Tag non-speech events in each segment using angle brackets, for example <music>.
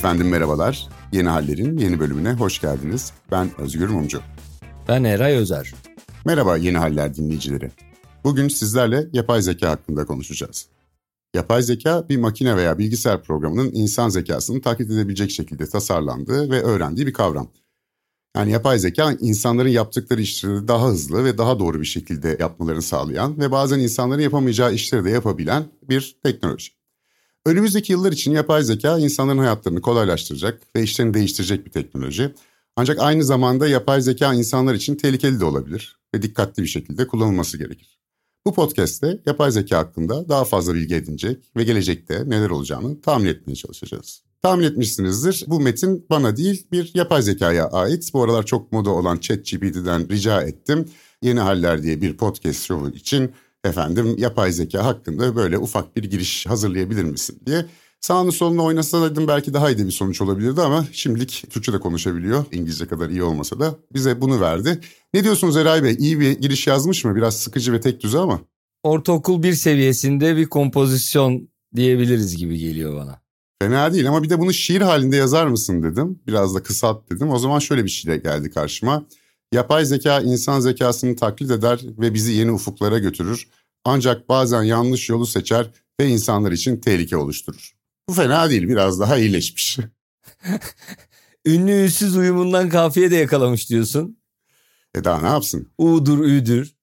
Efendim merhabalar. Yeni Haller'in yeni bölümüne hoş geldiniz. Ben Özgür Mumcu. Ben Eray Özer. Merhaba Yeni Haller dinleyicileri. Bugün sizlerle yapay zeka hakkında konuşacağız. Yapay zeka bir makine veya bilgisayar programının insan zekasını taklit edebilecek şekilde tasarlandığı ve öğrendiği bir kavram. Yani yapay zeka insanların yaptıkları işleri daha hızlı ve daha doğru bir şekilde yapmalarını sağlayan ve bazen insanların yapamayacağı işleri de yapabilen bir teknoloji. Önümüzdeki yıllar için yapay zeka insanların hayatlarını kolaylaştıracak ve işlerini değiştirecek bir teknoloji. Ancak aynı zamanda yapay zeka insanlar için tehlikeli de olabilir ve dikkatli bir şekilde kullanılması gerekir. Bu podcast'te yapay zeka hakkında daha fazla bilgi edinecek ve gelecekte neler olacağını tahmin etmeye çalışacağız. Tahmin etmişsinizdir. Bu metin bana değil bir yapay zekaya ait. Bu aralar çok moda olan ChatGPT'den rica ettim. Yeni Haller diye bir podcast show için efendim yapay zeka hakkında böyle ufak bir giriş hazırlayabilir misin diye. Sağını solunu oynasaydım belki daha iyi de bir sonuç olabilirdi ama şimdilik Türkçe de konuşabiliyor. İngilizce kadar iyi olmasa da bize bunu verdi. Ne diyorsunuz Eray Bey? İyi bir giriş yazmış mı? Biraz sıkıcı ve tek düze ama. Ortaokul bir seviyesinde bir kompozisyon diyebiliriz gibi geliyor bana. Fena değil ama bir de bunu şiir halinde yazar mısın dedim. Biraz da kısalt dedim. O zaman şöyle bir şey geldi karşıma. Yapay zeka insan zekasını taklit eder ve bizi yeni ufuklara götürür. Ancak bazen yanlış yolu seçer ve insanlar için tehlike oluşturur. Bu fena değil biraz daha iyileşmiş. <laughs> Ünlü ünsüz uyumundan kafiye de yakalamış diyorsun. E daha ne yapsın? U'dur ü'dür.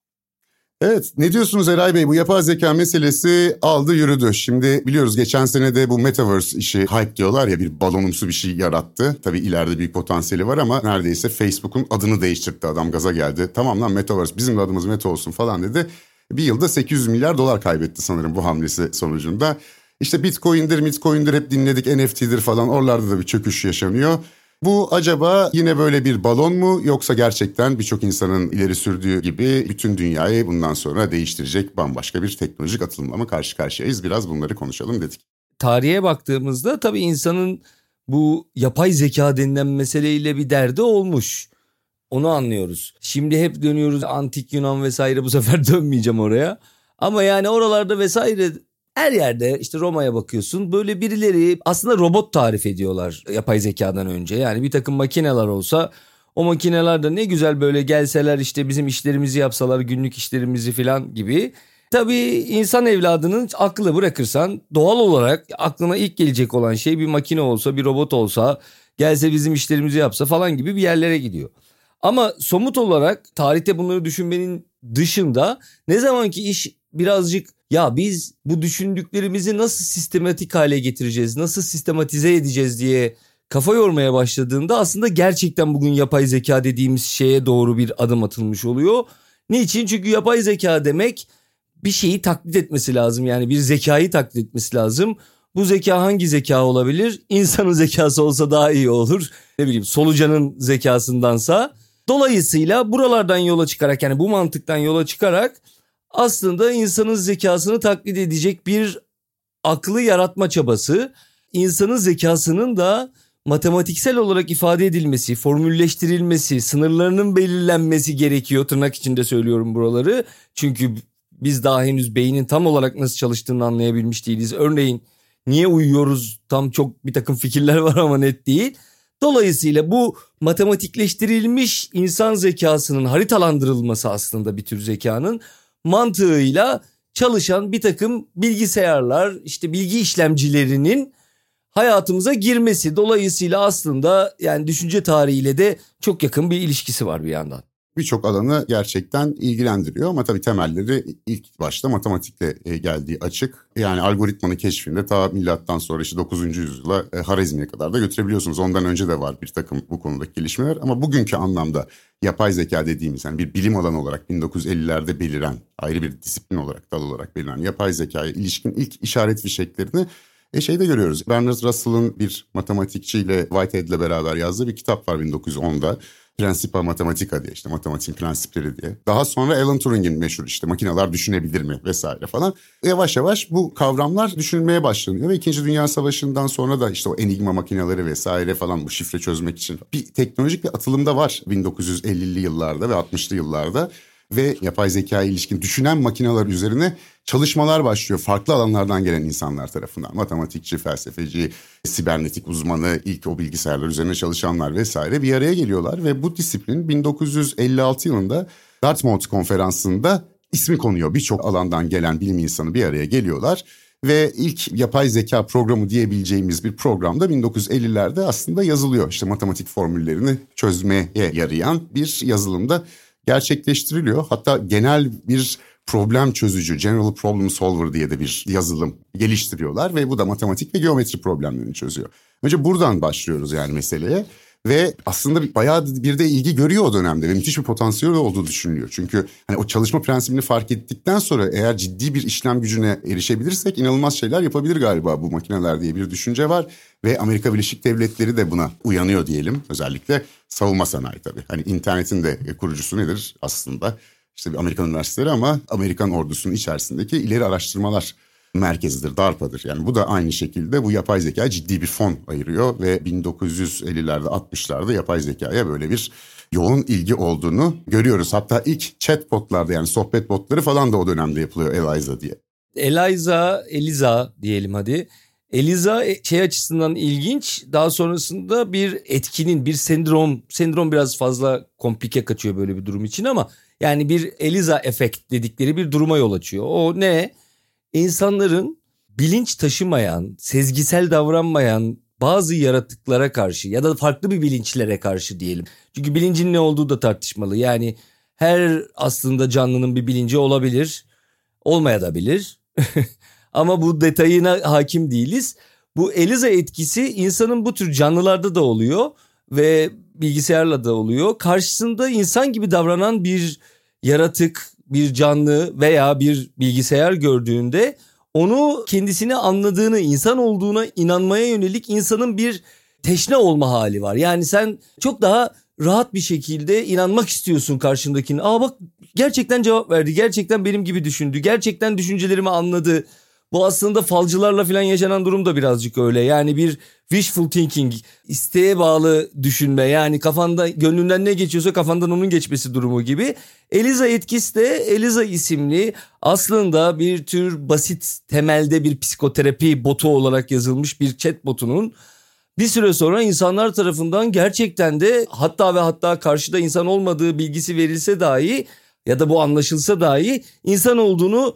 Evet ne diyorsunuz Eray Bey bu yapay zeka meselesi aldı yürüdü. Şimdi biliyoruz geçen sene de bu Metaverse işi hype diyorlar ya bir balonumsu bir şey yarattı. Tabii ileride büyük potansiyeli var ama neredeyse Facebook'un adını değiştirdi adam gaza geldi. Tamam lan Metaverse bizim de adımız Meta olsun falan dedi. Bir yılda 800 milyar dolar kaybetti sanırım bu hamlesi sonucunda. İşte Bitcoin'dir, Bitcoin'dir hep dinledik, NFT'dir falan oralarda da bir çöküş yaşanıyor. Bu acaba yine böyle bir balon mu yoksa gerçekten birçok insanın ileri sürdüğü gibi bütün dünyayı bundan sonra değiştirecek bambaşka bir teknolojik atılımla mı karşı karşıyayız? Biraz bunları konuşalım dedik. Tarihe baktığımızda tabii insanın bu yapay zeka denilen meseleyle bir derdi olmuş. Onu anlıyoruz. Şimdi hep dönüyoruz antik Yunan vesaire bu sefer <laughs> dönmeyeceğim oraya. Ama yani oralarda vesaire her yerde işte Roma'ya bakıyorsun böyle birileri aslında robot tarif ediyorlar yapay zekadan önce. Yani bir takım makineler olsa o makineler de ne güzel böyle gelseler işte bizim işlerimizi yapsalar günlük işlerimizi falan gibi. Tabii insan evladının aklı bırakırsan doğal olarak aklına ilk gelecek olan şey bir makine olsa bir robot olsa gelse bizim işlerimizi yapsa falan gibi bir yerlere gidiyor. Ama somut olarak tarihte bunları düşünmenin dışında ne zamanki iş birazcık ya biz bu düşündüklerimizi nasıl sistematik hale getireceğiz, nasıl sistematize edeceğiz diye kafa yormaya başladığında aslında gerçekten bugün yapay zeka dediğimiz şeye doğru bir adım atılmış oluyor. Niçin? Çünkü yapay zeka demek bir şeyi taklit etmesi lazım. Yani bir zekayı taklit etmesi lazım. Bu zeka hangi zeka olabilir? İnsanın <laughs> zekası olsa daha iyi olur. Ne bileyim solucanın zekasındansa. Dolayısıyla buralardan yola çıkarak yani bu mantıktan yola çıkarak aslında insanın zekasını taklit edecek bir aklı yaratma çabası. İnsanın zekasının da matematiksel olarak ifade edilmesi, formülleştirilmesi, sınırlarının belirlenmesi gerekiyor. Tırnak içinde söylüyorum buraları. Çünkü biz daha henüz beynin tam olarak nasıl çalıştığını anlayabilmiş değiliz. Örneğin niye uyuyoruz tam çok bir takım fikirler <laughs> var ama net değil. Dolayısıyla bu matematikleştirilmiş insan zekasının haritalandırılması aslında bir tür zekanın mantığıyla çalışan bir takım bilgisayarlar işte bilgi işlemcilerinin hayatımıza girmesi. Dolayısıyla aslında yani düşünce tarihiyle de çok yakın bir ilişkisi var bir yandan birçok alanı gerçekten ilgilendiriyor ama tabii temelleri ilk başta matematikle e, geldiği açık. Yani algoritmanın keşfinde ta milattan sonra işte 9. yüzyıla e, Harizmi'ye kadar da götürebiliyorsunuz. Ondan önce de var bir takım bu konudaki gelişmeler ama bugünkü anlamda yapay zeka dediğimiz yani bir bilim alanı olarak 1950'lerde beliren ayrı bir disiplin olarak dal olarak belirlen yapay zekaya ilişkin ilk işaret fişeklerini e şeyde görüyoruz. Bernard Russell'ın bir matematikçiyle Whitehead'le beraber yazdığı bir kitap var 1910'da. Prensipa Matematika diye işte matematiğin prensipleri diye. Daha sonra Alan Turing'in meşhur işte makineler düşünebilir mi vesaire falan. Yavaş yavaş bu kavramlar düşünülmeye başlanıyor ve İkinci Dünya Savaşı'ndan sonra da işte o enigma makineleri vesaire falan bu şifre çözmek için bir teknolojik bir atılım da var 1950'li yıllarda ve 60'lı yıllarda. Ve yapay zeka ilişkin düşünen makineler üzerine çalışmalar başlıyor. Farklı alanlardan gelen insanlar tarafından. Matematikçi, felsefeci, sibernetik uzmanı, ilk o bilgisayarlar üzerine çalışanlar vesaire bir araya geliyorlar. Ve bu disiplin 1956 yılında Dartmouth konferansında ismi konuyor. Birçok alandan gelen bilim insanı bir araya geliyorlar. Ve ilk yapay zeka programı diyebileceğimiz bir programda 1950'lerde aslında yazılıyor. İşte matematik formüllerini çözmeye yarayan bir yazılımda gerçekleştiriliyor. Hatta genel bir problem çözücü, general problem solver diye de bir yazılım geliştiriyorlar ve bu da matematik ve geometri problemlerini çözüyor. Önce buradan başlıyoruz yani meseleye. Ve aslında bayağı bir de ilgi görüyor o dönemde ve müthiş bir potansiyel olduğu düşünülüyor. Çünkü hani o çalışma prensibini fark ettikten sonra eğer ciddi bir işlem gücüne erişebilirsek inanılmaz şeyler yapabilir galiba bu makineler diye bir düşünce var. Ve Amerika Birleşik Devletleri de buna uyanıyor diyelim. Özellikle savunma sanayi tabii. Hani internetin de kurucusu nedir aslında? İşte bir Amerikan üniversiteleri ama Amerikan ordusunun içerisindeki ileri araştırmalar merkezidir, DARPA'dır. Yani bu da aynı şekilde bu yapay zeka ciddi bir fon ayırıyor ve 1950'lerde 60'larda yapay zekaya böyle bir yoğun ilgi olduğunu görüyoruz. Hatta ilk chatbotlarda yani sohbet botları falan da o dönemde yapılıyor Eliza diye. Eliza, Eliza diyelim hadi. Eliza e, şey açısından ilginç. Daha sonrasında bir etkinin, bir sendrom, sendrom biraz fazla komplike kaçıyor böyle bir durum için ama yani bir Eliza efekt dedikleri bir duruma yol açıyor. O ne? İnsanların bilinç taşımayan, sezgisel davranmayan bazı yaratıklara karşı ya da farklı bir bilinçlere karşı diyelim. Çünkü bilincin ne olduğu da tartışmalı. Yani her aslında canlının bir bilinci olabilir, olmaya da bilir. <laughs> Ama bu detayına hakim değiliz. Bu Eliza etkisi insanın bu tür canlılarda da oluyor ve bilgisayarla da oluyor. Karşısında insan gibi davranan bir yaratık, bir canlı veya bir bilgisayar gördüğünde onu kendisini anladığını, insan olduğuna inanmaya yönelik insanın bir teşne olma hali var. Yani sen çok daha rahat bir şekilde inanmak istiyorsun karşındakine. Aa bak gerçekten cevap verdi. Gerçekten benim gibi düşündü. Gerçekten düşüncelerimi anladı. Bu aslında falcılarla falan yaşanan durum da birazcık öyle. Yani bir wishful thinking, isteğe bağlı düşünme. Yani kafanda gönlünden ne geçiyorsa kafandan onun geçmesi durumu gibi. Eliza etkisi de Eliza isimli aslında bir tür basit temelde bir psikoterapi botu olarak yazılmış bir chat botunun bir süre sonra insanlar tarafından gerçekten de hatta ve hatta karşıda insan olmadığı bilgisi verilse dahi ya da bu anlaşılsa dahi insan olduğunu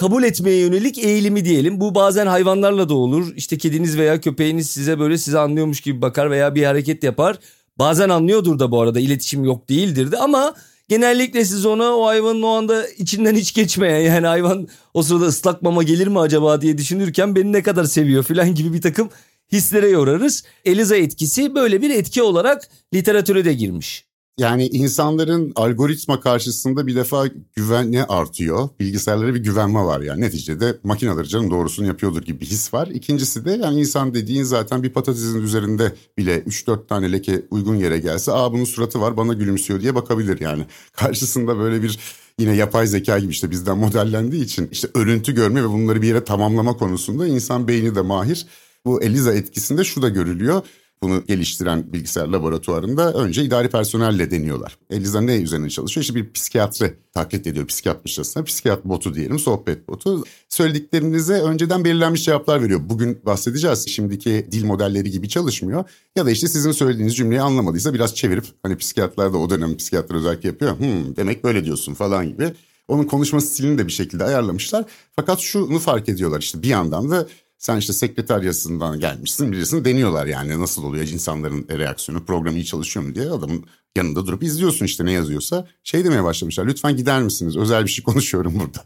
kabul etmeye yönelik eğilimi diyelim. Bu bazen hayvanlarla da olur. İşte kediniz veya köpeğiniz size böyle size anlıyormuş gibi bakar veya bir hareket yapar. Bazen anlıyordur da bu arada iletişim yok değildir de ama genellikle siz ona o hayvanın o anda içinden hiç geçmeyen yani hayvan o sırada ıslak mama gelir mi acaba diye düşünürken beni ne kadar seviyor falan gibi bir takım hislere yorarız. Eliza etkisi böyle bir etki olarak literatüre de girmiş. Yani insanların algoritma karşısında bir defa güveni artıyor. Bilgisayarlara bir güvenme var yani. Neticede makineler canım doğrusunu yapıyordur gibi bir his var. İkincisi de yani insan dediğin zaten bir patatesin üzerinde bile 3-4 tane leke uygun yere gelse... ...aa bunun suratı var bana gülümsüyor diye bakabilir yani. <laughs> Karşısında böyle bir yine yapay zeka gibi işte bizden modellendiği için... ...işte örüntü görme ve bunları bir yere tamamlama konusunda insan beyni de mahir. Bu Eliza etkisinde şu da görülüyor bunu geliştiren bilgisayar laboratuvarında önce idari personelle deniyorlar. Eliza ne üzerine çalışıyor? İşte bir psikiyatri taklit ediyor psikiyatmışçasına. Psikiyat botu diyelim, sohbet botu. Söylediklerinize önceden belirlenmiş cevaplar veriyor. Bugün bahsedeceğiz. Şimdiki dil modelleri gibi çalışmıyor. Ya da işte sizin söylediğiniz cümleyi anlamadıysa biraz çevirip hani psikiyatrlar da o dönem psikiyatr özellikle yapıyor. Hmm, demek böyle diyorsun falan gibi. Onun konuşma stilini de bir şekilde ayarlamışlar. Fakat şunu fark ediyorlar işte bir yandan da sen işte sekreteryasından gelmişsin birisini deniyorlar yani. Nasıl oluyor insanların reaksiyonu program iyi çalışıyor mu diye adamın yanında durup izliyorsun işte ne yazıyorsa. Şey demeye başlamışlar lütfen gider misiniz? Özel bir şey <laughs> konuşuyorum burada.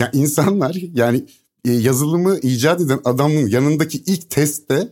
Yani insanlar yani e, yazılımı icat eden adamın yanındaki ilk testte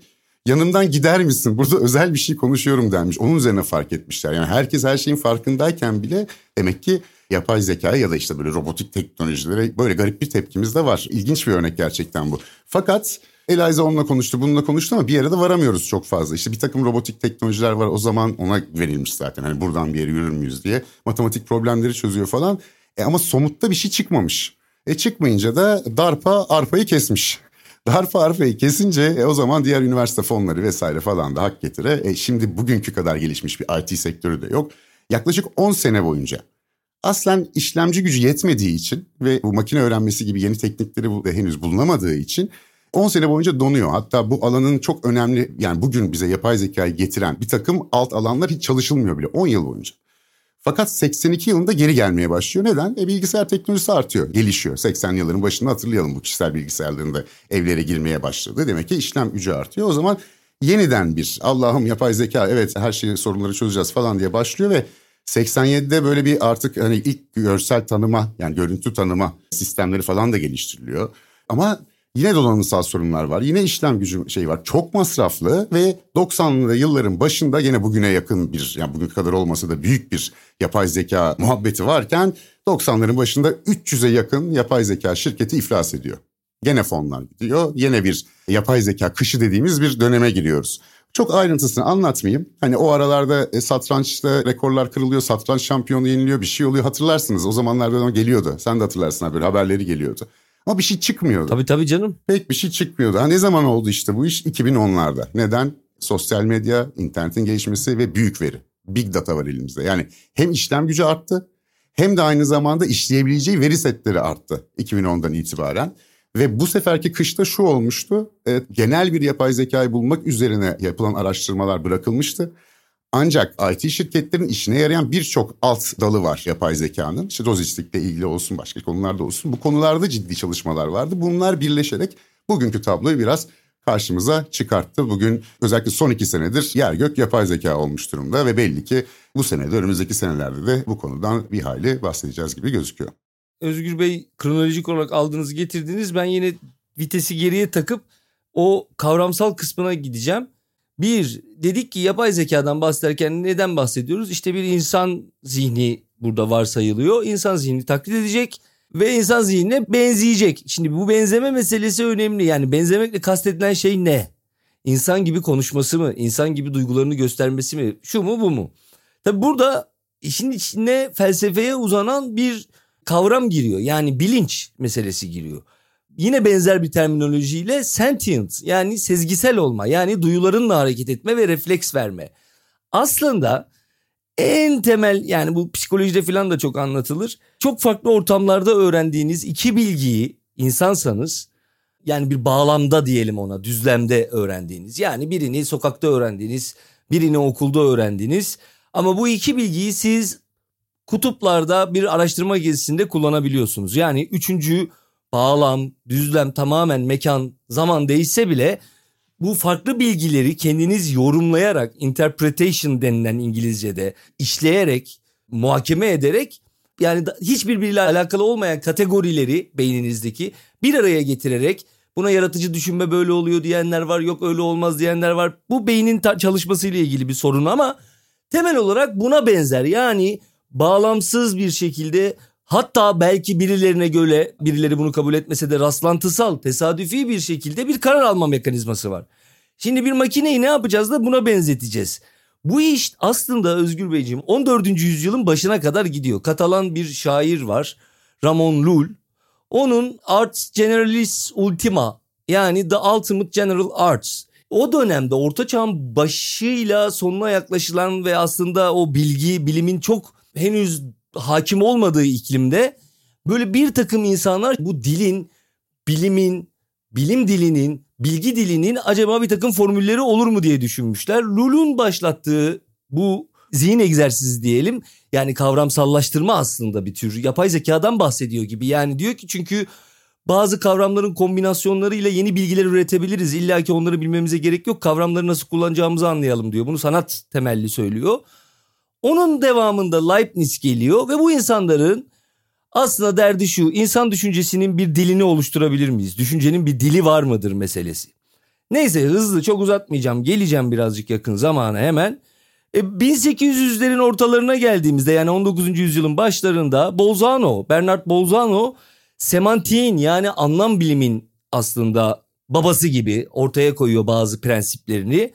yanımdan gider misin? Burada özel bir şey konuşuyorum. denmiş onun üzerine fark etmişler. Yani herkes her şeyin farkındayken bile demek ki yapay zekaya ya da işte böyle robotik teknolojilere böyle garip bir tepkimiz de var. İlginç bir örnek gerçekten bu. Fakat Eliza onunla konuştu, bununla konuştu ama bir yere de varamıyoruz çok fazla. İşte bir takım robotik teknolojiler var o zaman ona verilmiş zaten. Hani buradan bir yere yürür müyüz diye. Matematik problemleri çözüyor falan. E ama somutta bir şey çıkmamış. E çıkmayınca da DARPA arpayı kesmiş. <laughs> DARPA arpayı kesince e, o zaman diğer üniversite fonları vesaire falan da hak getire. E, şimdi bugünkü kadar gelişmiş bir IT sektörü de yok. Yaklaşık 10 sene boyunca Aslen işlemci gücü yetmediği için ve bu makine öğrenmesi gibi yeni teknikleri henüz bulunamadığı için 10 sene boyunca donuyor. Hatta bu alanın çok önemli yani bugün bize yapay zekayı getiren bir takım alt alanlar hiç çalışılmıyor bile 10 yıl boyunca. Fakat 82 yılında geri gelmeye başlıyor. Neden? E, bilgisayar teknolojisi artıyor, gelişiyor. 80 yılların başında hatırlayalım bu kişisel bilgisayarların da evlere girmeye başladı. Demek ki işlem gücü artıyor. O zaman yeniden bir Allah'ım yapay zeka evet her şeyi sorunları çözeceğiz falan diye başlıyor ve 87'de böyle bir artık hani ilk görsel tanıma yani görüntü tanıma sistemleri falan da geliştiriliyor. Ama Yine donanımsal sorunlar var. Yine işlem gücü şey var. Çok masraflı ve 90'lı yılların başında yine bugüne yakın bir yani bugün kadar olmasa da büyük bir yapay zeka muhabbeti varken 90'ların başında 300'e yakın yapay zeka şirketi iflas ediyor. Gene fonlar gidiyor. Yine bir yapay zeka kışı dediğimiz bir döneme giriyoruz. Çok ayrıntısını anlatmayayım. Hani o aralarda e, satrançta rekorlar kırılıyor, satranç şampiyonu yeniliyor, bir şey oluyor hatırlarsınız. O zamanlarda geliyordu. Sen de hatırlarsın abi haberleri geliyordu. Ama bir şey çıkmıyordu. Tabii tabii canım. Pek bir şey çıkmıyordu. Ha, ne zaman oldu işte bu iş? 2010'larda. Neden? Sosyal medya, internetin gelişmesi ve büyük veri. Big data var elimizde. Yani hem işlem gücü arttı hem de aynı zamanda işleyebileceği veri setleri arttı 2010'dan itibaren. Ve bu seferki kışta şu olmuştu. Evet, genel bir yapay zekayı bulmak üzerine yapılan araştırmalar bırakılmıştı. Ancak IT şirketlerin işine yarayan birçok alt dalı var yapay zekanın. İşte lojistikle ilgili olsun başka konularda olsun. Bu konularda ciddi çalışmalar vardı. Bunlar birleşerek bugünkü tabloyu biraz karşımıza çıkarttı. Bugün özellikle son iki senedir yer gök yapay zeka olmuş durumda ve belli ki bu senede önümüzdeki senelerde de bu konudan bir hayli bahsedeceğiz gibi gözüküyor. Özgür Bey kronolojik olarak aldığınız getirdiniz. Ben yine vitesi geriye takıp o kavramsal kısmına gideceğim. Bir, dedik ki yapay zekadan bahsederken neden bahsediyoruz? İşte bir insan zihni burada varsayılıyor. İnsan zihni taklit edecek ve insan zihnine benzeyecek. Şimdi bu benzeme meselesi önemli. Yani benzemekle kastedilen şey ne? İnsan gibi konuşması mı? İnsan gibi duygularını göstermesi mi? Şu mu bu mu? Tabi burada işin içine felsefeye uzanan bir kavram giriyor. Yani bilinç meselesi giriyor yine benzer bir terminolojiyle sentient yani sezgisel olma yani duyularınla hareket etme ve refleks verme. Aslında en temel yani bu psikolojide falan da çok anlatılır. Çok farklı ortamlarda öğrendiğiniz iki bilgiyi insansanız yani bir bağlamda diyelim ona düzlemde öğrendiğiniz. Yani birini sokakta öğrendiğiniz, birini okulda öğrendiğiniz. Ama bu iki bilgiyi siz kutuplarda bir araştırma gezisinde kullanabiliyorsunuz. Yani üçüncü bağlam, düzlem tamamen mekan, zaman değişse bile bu farklı bilgileri kendiniz yorumlayarak, interpretation denilen İngilizce'de işleyerek, muhakeme ederek yani hiçbirbiriyle alakalı olmayan kategorileri beyninizdeki bir araya getirerek buna yaratıcı düşünme böyle oluyor diyenler var, yok öyle olmaz diyenler var. Bu beynin çalışmasıyla ilgili bir sorun ama temel olarak buna benzer. Yani bağlamsız bir şekilde Hatta belki birilerine göre birileri bunu kabul etmese de rastlantısal, tesadüfi bir şekilde bir karar alma mekanizması var. Şimdi bir makineyi ne yapacağız da buna benzeteceğiz. Bu iş aslında Özgür Beyciğim 14. yüzyılın başına kadar gidiyor. Katalan bir şair var Ramon Llull. Onun Arts Generalis Ultima yani The Ultimate General Arts. O dönemde orta çağın başıyla sonuna yaklaşılan ve aslında o bilgi, bilimin çok henüz hakim olmadığı iklimde böyle bir takım insanlar bu dilin, bilimin, bilim dilinin, bilgi dilinin acaba bir takım formülleri olur mu diye düşünmüşler. Lul'un başlattığı bu zihin egzersizi diyelim yani kavramsallaştırma aslında bir tür yapay zekadan bahsediyor gibi. Yani diyor ki çünkü bazı kavramların kombinasyonlarıyla yeni bilgiler üretebiliriz. İlla ki onları bilmemize gerek yok. Kavramları nasıl kullanacağımızı anlayalım diyor. Bunu sanat temelli söylüyor. Onun devamında Leibniz geliyor ve bu insanların aslında derdi şu insan düşüncesinin bir dilini oluşturabilir miyiz? Düşüncenin bir dili var mıdır meselesi. Neyse hızlı çok uzatmayacağım geleceğim birazcık yakın zamana hemen. E, 1800'lerin ortalarına geldiğimizde yani 19. yüzyılın başlarında Bolzano, Bernard Bolzano semantiğin yani anlam bilimin aslında babası gibi ortaya koyuyor bazı prensiplerini.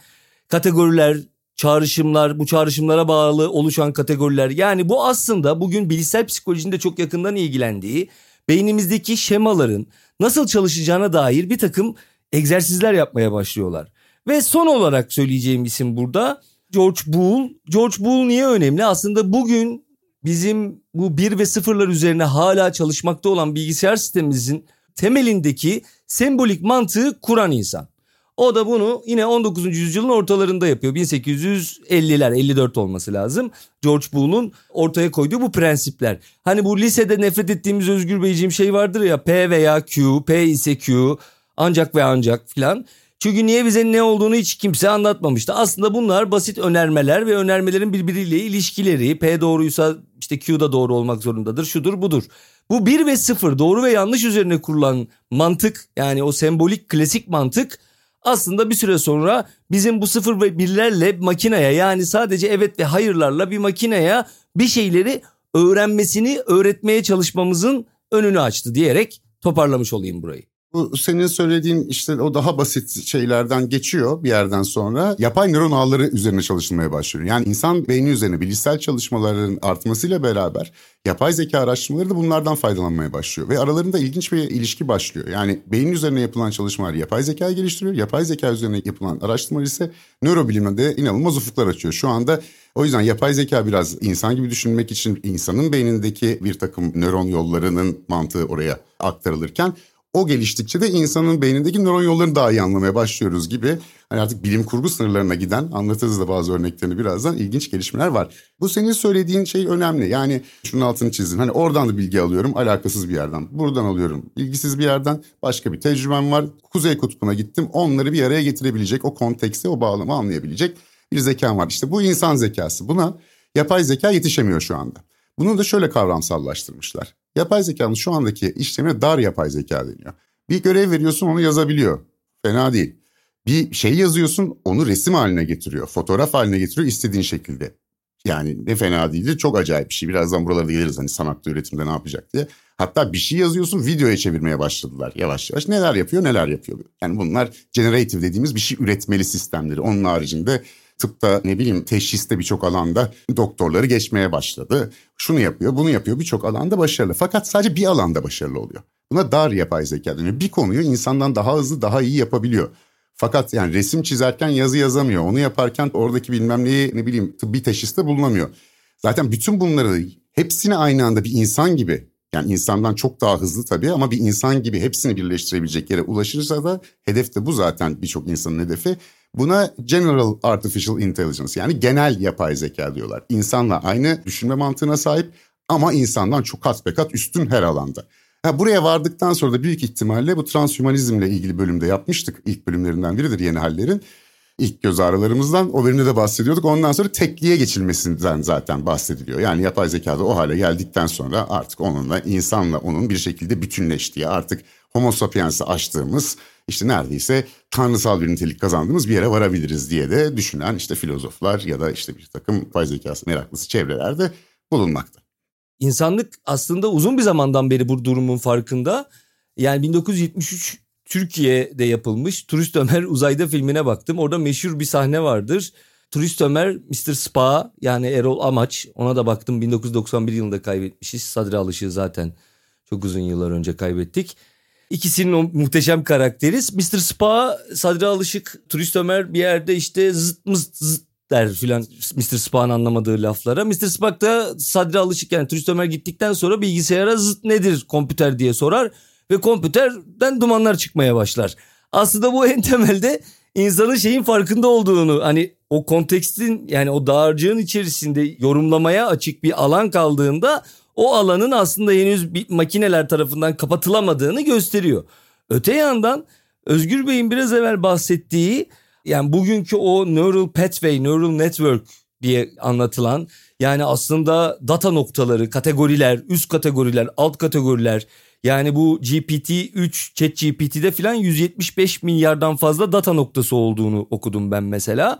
Kategoriler, çağrışımlar, bu çağrışımlara bağlı oluşan kategoriler. Yani bu aslında bugün bilişsel psikolojinin de çok yakından ilgilendiği beynimizdeki şemaların nasıl çalışacağına dair bir takım egzersizler yapmaya başlıyorlar. Ve son olarak söyleyeceğim isim burada George Boole. George Boole niye önemli? Aslında bugün bizim bu bir ve sıfırlar üzerine hala çalışmakta olan bilgisayar sistemimizin temelindeki sembolik mantığı kuran insan. O da bunu yine 19. yüzyılın ortalarında yapıyor. 1850'ler 54 olması lazım. George Boole'un ortaya koyduğu bu prensipler. Hani bu lisede nefret ettiğimiz Özgür Beyciğim şey vardır ya P veya Q, P ise Q, ancak ve ancak filan. Çünkü niye bize ne olduğunu hiç kimse anlatmamıştı. Aslında bunlar basit önermeler ve önermelerin birbiriyle ilişkileri. P doğruysa işte Q da doğru olmak zorundadır. Şudur budur. Bu 1 ve 0 doğru ve yanlış üzerine kurulan mantık yani o sembolik klasik mantık aslında bir süre sonra bizim bu sıfır ve birlerle makineye yani sadece evet ve hayırlarla bir makineye bir şeyleri öğrenmesini öğretmeye çalışmamızın önünü açtı diyerek toparlamış olayım burayı. Bu senin söylediğin işte o daha basit şeylerden geçiyor bir yerden sonra. Yapay nöron ağları üzerine çalışılmaya başlıyor. Yani insan beyni üzerine bilişsel çalışmaların artmasıyla beraber yapay zeka araştırmaları da bunlardan faydalanmaya başlıyor. Ve aralarında ilginç bir ilişki başlıyor. Yani beyin üzerine yapılan çalışmalar yapay zeka geliştiriyor. Yapay zeka üzerine yapılan araştırmalar ise nörobilimde inanılmaz ufuklar açıyor. Şu anda o yüzden yapay zeka biraz insan gibi düşünmek için insanın beynindeki bir takım nöron yollarının mantığı oraya aktarılırken o geliştikçe de insanın beynindeki nöron yollarını daha iyi anlamaya başlıyoruz gibi. Hani artık bilim kurgu sınırlarına giden anlatırız da bazı örneklerini birazdan ilginç gelişmeler var. Bu senin söylediğin şey önemli. Yani şunun altını çizdim. Hani oradan da bilgi alıyorum alakasız bir yerden. Buradan alıyorum ilgisiz bir yerden. Başka bir tecrübem var. Kuzey kutbuna gittim. Onları bir araya getirebilecek, o kontekste, o bağlamı anlayabilecek bir zekam var. İşte bu insan zekası. Buna yapay zeka yetişemiyor şu anda. Bunu da şöyle kavramsallaştırmışlar. Yapay zekanın şu andaki işlemine dar yapay zeka deniyor. Bir görev veriyorsun onu yazabiliyor. Fena değil. Bir şey yazıyorsun onu resim haline getiriyor. Fotoğraf haline getiriyor istediğin şekilde. Yani ne fena değildir çok acayip bir şey. Birazdan buralara da geliriz hani sanatlı üretimde ne yapacak diye. Hatta bir şey yazıyorsun videoya çevirmeye başladılar yavaş yavaş. Neler yapıyor neler yapıyor. Yani bunlar generative dediğimiz bir şey üretmeli sistemleri. Onun haricinde tıpta ne bileyim teşhiste birçok alanda doktorları geçmeye başladı. Şunu yapıyor bunu yapıyor birçok alanda başarılı. Fakat sadece bir alanda başarılı oluyor. Buna dar yapay zeka deniyor. Bir konuyu insandan daha hızlı daha iyi yapabiliyor. Fakat yani resim çizerken yazı yazamıyor. Onu yaparken oradaki bilmem neyi ne bileyim tıbbi teşhiste bulunamıyor. Zaten bütün bunları hepsini aynı anda bir insan gibi yani insandan çok daha hızlı tabii ama bir insan gibi hepsini birleştirebilecek yere ulaşırsa da hedef de bu zaten birçok insanın hedefi. Buna General Artificial Intelligence yani genel yapay zeka diyorlar. İnsanla aynı düşünme mantığına sahip ama insandan çok kat be kat üstün her alanda. Ha, buraya vardıktan sonra da büyük ihtimalle bu transhümanizmle ilgili bölümde yapmıştık. İlk bölümlerinden biridir yeni hallerin. İlk göz ağrılarımızdan o bölümde de bahsediyorduk. Ondan sonra tekliğe geçilmesinden zaten bahsediliyor. Yani yapay zekada o hale geldikten sonra artık onunla insanla onun bir şekilde bütünleştiği artık homo sapiens'i aştığımız işte neredeyse tanrısal bir nitelik kazandığımız bir yere varabiliriz diye de düşünen işte filozoflar ya da işte bir takım yapay zekası meraklısı çevrelerde bulunmakta. İnsanlık aslında uzun bir zamandan beri bu durumun farkında. Yani 1973 Türkiye'de yapılmış Turist Ömer Uzayda filmine baktım. Orada meşhur bir sahne vardır. Turist Ömer Mr. Spa yani Erol Amaç ona da baktım 1991 yılında kaybetmişiz. Sadri Alışık'ı zaten çok uzun yıllar önce kaybettik. İkisinin o muhteşem karakteri. Mr. Spa, Sadri Alışık, Turist Ömer bir yerde işte zıt mızt zıt der filan Mr. Spa'nın anlamadığı laflara. Mr. Spock da Sadri Alışık yani Turist Ömer gittikten sonra bilgisayara zıt nedir kompüter diye sorar. Ve kompüterden dumanlar çıkmaya başlar. Aslında bu en temelde insanın şeyin farkında olduğunu hani o kontekstin yani o dağarcığın içerisinde yorumlamaya açık bir alan kaldığında o alanın aslında henüz bir makineler tarafından kapatılamadığını gösteriyor. Öte yandan Özgür Bey'in biraz evvel bahsettiği yani bugünkü o neural pathway, neural network diye anlatılan yani aslında data noktaları, kategoriler, üst kategoriler, alt kategoriler yani bu GPT-3, ChatGPT'de filan 175 milyardan fazla data noktası olduğunu okudum ben mesela.